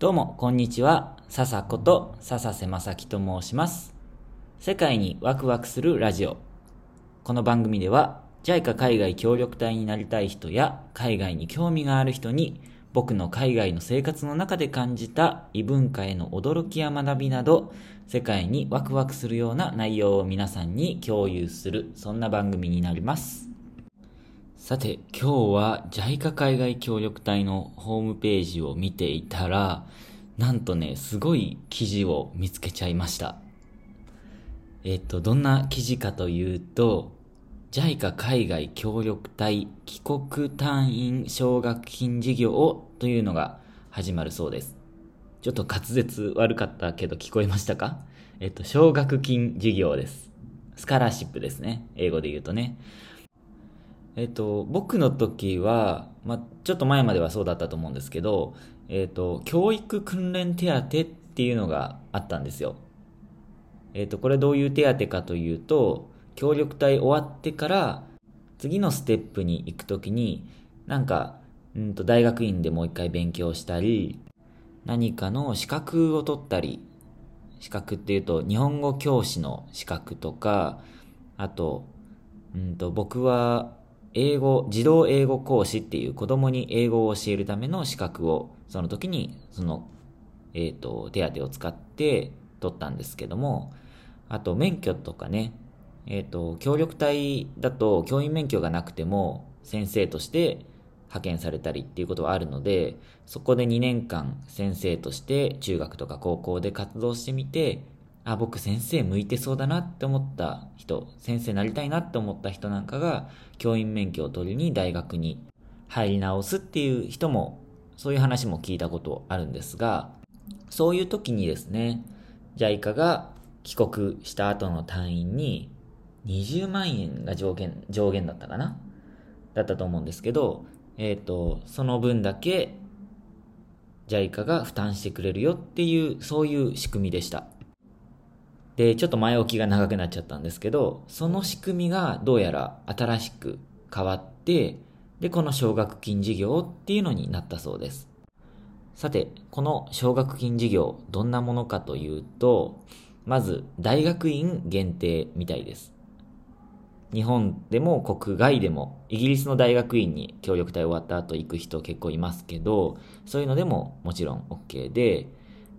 どうも、こんにちは。笹子と笹瀬正樹と申します。世界にワクワクするラジオ。この番組では、JICA 海外協力隊になりたい人や、海外に興味がある人に、僕の海外の生活の中で感じた異文化への驚きや学びなど、世界にワクワクするような内容を皆さんに共有する、そんな番組になります。さて、今日は JICA 海外協力隊のホームページを見ていたら、なんとね、すごい記事を見つけちゃいました。えっと、どんな記事かというと、JICA 海外協力隊帰国隊員奨学金事業というのが始まるそうです。ちょっと滑舌悪かったけど聞こえましたか？えっと、奨学金事業です。スカラーシップですね。英語で言うとね。えっと、僕の時は、まあ、ちょっと前まではそうだったと思うんですけど、えっと、教育訓練手当っていうのがあったんですよ。えっと、これどういう手当かというと、協力隊終わってから、次のステップに行くときに、なんか、うんと、大学院でもう一回勉強したり、何かの資格を取ったり、資格っていうと、日本語教師の資格とか、あと、うんと、僕は、英語、児童英語講師っていう子供に英語を教えるための資格を、その時に、その、えっ、と、手当を使って取ったんですけども、あと、免許とかね、えっ、と、協力隊だと教員免許がなくても、先生として派遣されたりっていうことはあるので、そこで2年間先生として中学とか高校で活動してみて、あ、僕先生向いてそうだなって思った人、先生なりたいなって思った人なんかが、教員免許を取りに大学に入り直すっていう人も、そういう話も聞いたことあるんですが、そういう時にですね、JICA が帰国した後の隊員に20万円が上限、上限だったかなだったと思うんですけど、えっ、と、その分だけ JICA が負担してくれるよっていう、そういう仕組みでした。で、ちょっと前置きが長くなっちゃったんですけど、その仕組みがどうやら新しく変わって、で、この奨学金事業っていうのになったそうです。さて、この奨学金事業、どんなものかというと、まず、大学院限定みたいです。日本でも国外でも、イギリスの大学院に協力隊終わった後行く人結構いますけど、そういうのでももちろん OK で、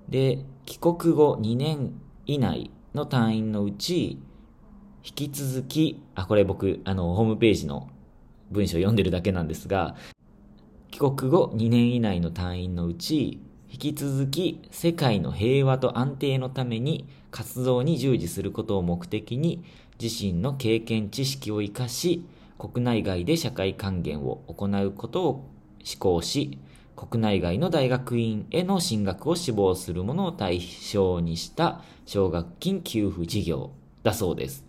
で、帰国後2年以内の隊員のうち、引き続き、あ、これ僕、あの、ホームページの文章を読んでるだけなんですが、帰国後2年以内の隊員のうち、引き続き世界の平和と安定のために活動に従事することを目的に自身の経験知識を生かし国内外で社会還元を行うことを志向し国内外の大学院への進学を志望する者を対象にした奨学金給付事業だそうです。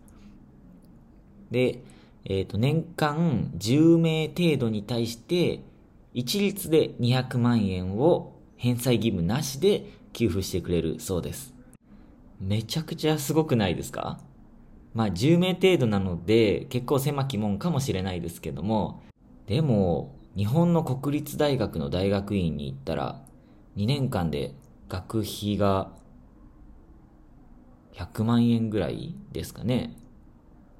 で、えっ、と、年間10名程度に対して一律で200万円を返済義務なしで給付してくれるそうです。めちゃくちゃすごくないですか？まあ10名程度なので結構狭き門かもしれないですけども、でも日本の国立大学の大学院に行ったら2年間で学費が100万円ぐらいですかね。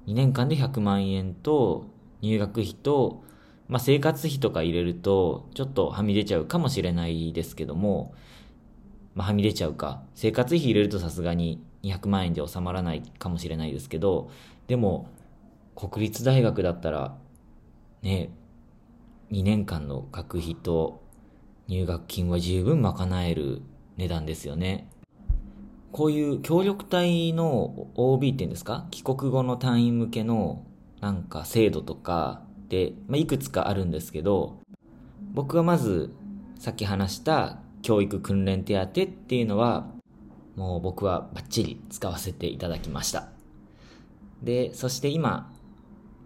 2年間で100万円と入学費とまあ、生活費とか入れると、ちょっとはみ出ちゃうかもしれないですけども、まあ、はみ出ちゃうか。生活費入れるとさすがに200万円で収まらないかもしれないですけど、でも、国立大学だったら、ね、2年間の学費と入学金は十分賄える値段ですよね。こういう協力隊の OB っていうんですか？帰国後の隊員向けのなんか制度とか、で、まあ、いくつかあるんですけど、僕はまず、さっき話した教育訓練手当っていうのは、もう僕はバッチリ使わせていただきました。で、そして今、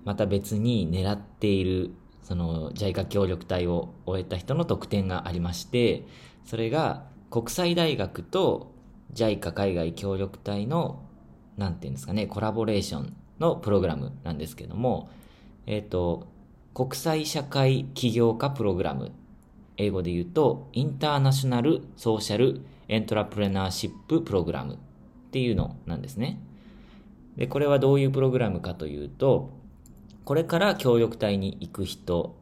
また別に狙っている、その JICA 協力隊を終えた人の特典がありまして、それが国際大学と JICA 海外協力隊の、なんていうんですかね、コラボレーションのプログラムなんですけども、えっ、と、国際社会起業家プログラム英語で言うと、インターナショナルソーシャルエントラプレナーシッププログラムっていうのなんですね。で、これはどういうプログラムかというと、これから協力隊に行く人、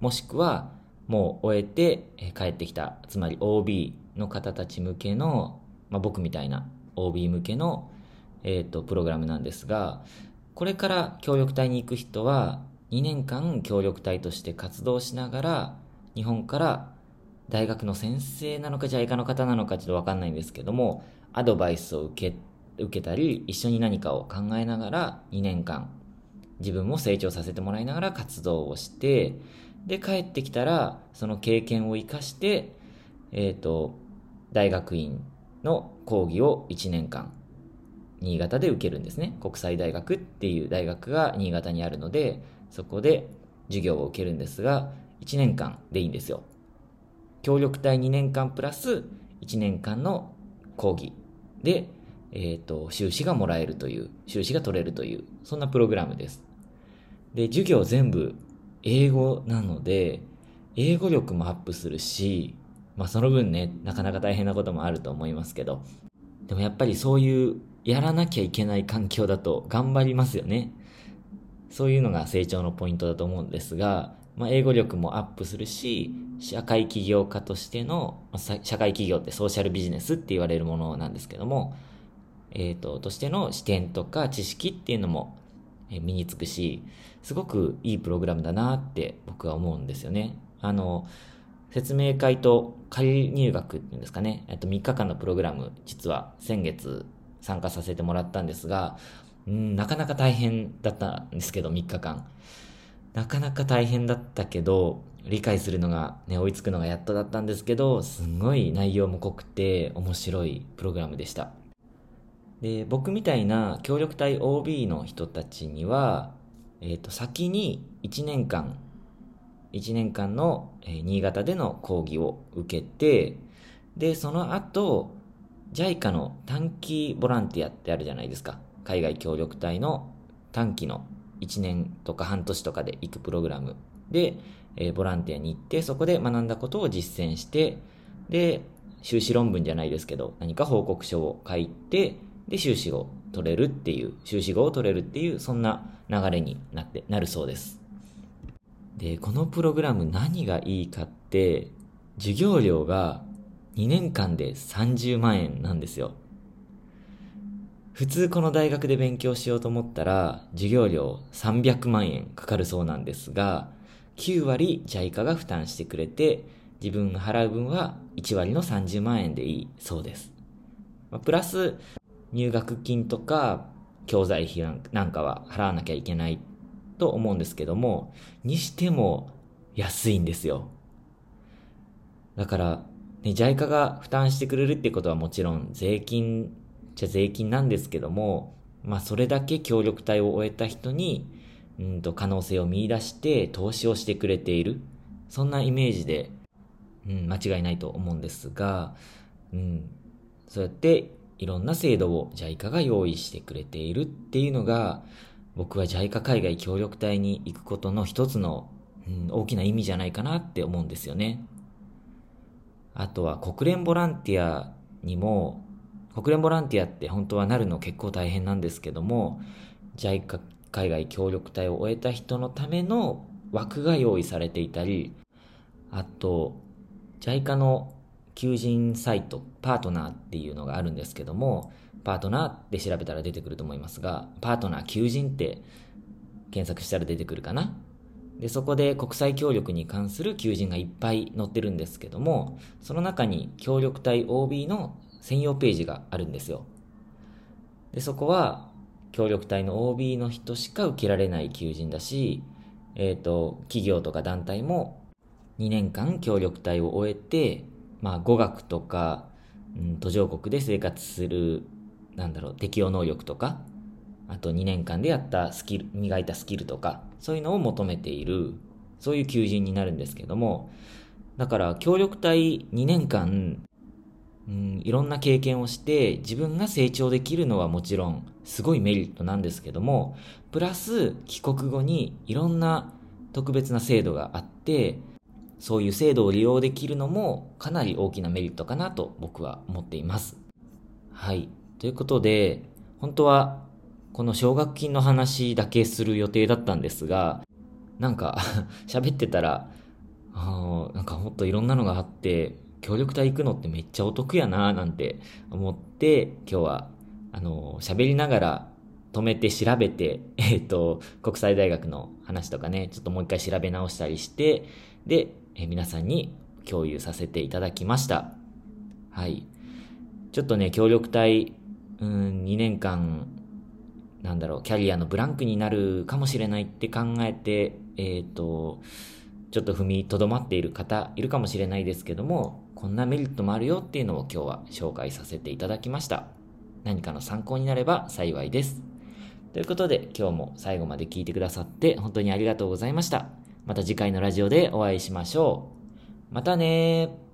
もしくはもう終えて帰ってきた、つまり OB の方たち向けの、まあ、僕みたいな OB 向けの、え、ー、と、プログラムなんですが、これから協力隊に行く人は、2年間協力隊として活動しながら、日本から大学の先生なのか JICA の方なのかちょっとわかんないんですけども、アドバイスを受け、受けたり、一緒に何かを考えながら2年間、自分も成長させてもらいながら活動をして、で、帰ってきたら、その経験を活かして、えっ、ー、と、大学院の講義を1年間、新潟で受けるんですね。国際大学っていう大学が新潟にあるので、そこで授業を受けるんですが、1年間でいいんですよ。協力隊2年間プラス1年間の講義で、えっ、ー、と、修士がもらえるという、修士が取れるという、そんなプログラムです。で、授業全部英語なので、英語力もアップするし、まあその分ね、なかなか大変なこともあると思いますけど、でもやっぱりそういうやらなきゃいけない環境だと頑張りますよね。そういうのが成長のポイントだと思うんですが、まあ、英語力もアップするし、社会起業家としての、社会企業ってソーシャルビジネスって言われるものなんですけども、えっ、ー、と、としての視点とか知識っていうのも身につくし、すごくいいプログラムだなって僕は思うんですよね。あの、説明会と仮入学っていうんですかね、えっと3日間のプログラム、実は先月参加させてもらったんですが、うん、なかなか大変だったんですけど、3日間。なかなか大変だったけど、理解するのが、ね、追いつくのがやっとだったんですけど、すごい内容も濃くて面白いプログラムでした。で、僕みたいな協力隊 OB の人たちには、えっ、ー、と、先に1年間、1年間の、えー、新潟での講義を受けて、で、その後、JICA の短期ボランティアってあるじゃないですか。海外協力隊の短期の1年とか半年とかで行くプログラムで、えー、ボランティアに行って、そこで学んだことを実践して、で、修士論文じゃないですけど、何か報告書を書いて、で、修士を取れるっていう、修士号を取れるっていう、そんな流れになって、なるそうです。で、このプログラム何がいいかって、授業料が2年間で30万円なんですよ。普通この大学で勉強しようと思ったら、授業料300万円かかるそうなんですが、9割 JICA が負担してくれて、自分が払う分は1割の30万円でいいそうです。プラス、入学金とか教材費なんかは払わなきゃいけないと思うんですけども、にしても安いんですよ。だから、ね、JICA が負担してくれるってことはもちろん税金じゃ税金なんですけども、まあそれだけ協力隊を終えた人に、うんと可能性を見出して投資をしてくれている。そんなイメージで、うん、間違いないと思うんですが、うん、そうやっていろんな制度を JICA が用意してくれているっていうのが、僕は JICA 海外協力隊に行くことの一つの、うん、大きな意味じゃないかなって思うんですよね。あとは国連ボランティアにも国連ボランティアって本当はなるの結構大変なんですけども、JICA 海外協力隊を終えた人のための枠が用意されていたり、あと、JICA の求人サイト、パートナーっていうのがあるんですけども、パートナーって調べたら出てくると思いますが、パートナー求人って検索したら出てくるかな？で、そこで国際協力に関する求人がいっぱい載ってるんですけども、その中に協力隊 OB の専用ページがあるんですよ。で、そこは、協力隊の OB の人しか受けられない求人だし、えっ、ー、と、企業とか団体も2年間協力隊を終えて、まあ、語学とか、うん、途上国で生活する、なんだろう、適応能力とか、あと2年間でやったスキル、磨いたスキルとか、そういうのを求めている、そういう求人になるんですけども、だから協力隊2年間うん、いろんな経験をして自分が成長できるのはもちろんすごいメリットなんですけども、プラス帰国後にいろんな特別な制度があって、そういう制度を利用できるのもかなり大きなメリットかなと僕は思っています。はい。ということで、本当はこの奨学金の話だけする予定だったんですが、なんか 喋ってたら、あなんかもっといろんなのがあって、協力隊行くのってめっちゃお得やななんて思って、今日は、あの、喋りながら止めて調べて、えっ、ー、と、国際大学の話とかね、ちょっともう一回調べ直したりして、で、え、皆さんに共有させていただきました。はい。ちょっとね、協力隊、うん、2年間、なんだろう、キャリアのブランクになるかもしれないって考えて、えっ、ー、と、ちょっと踏みとどまっている方いるかもしれないですけども、こんなメリットもあるよっていうのを今日は紹介させていただきました。何かの参考になれば幸いです。ということで今日も最後まで聞いてくださって本当にありがとうございました。また次回のラジオでお会いしましょう。またね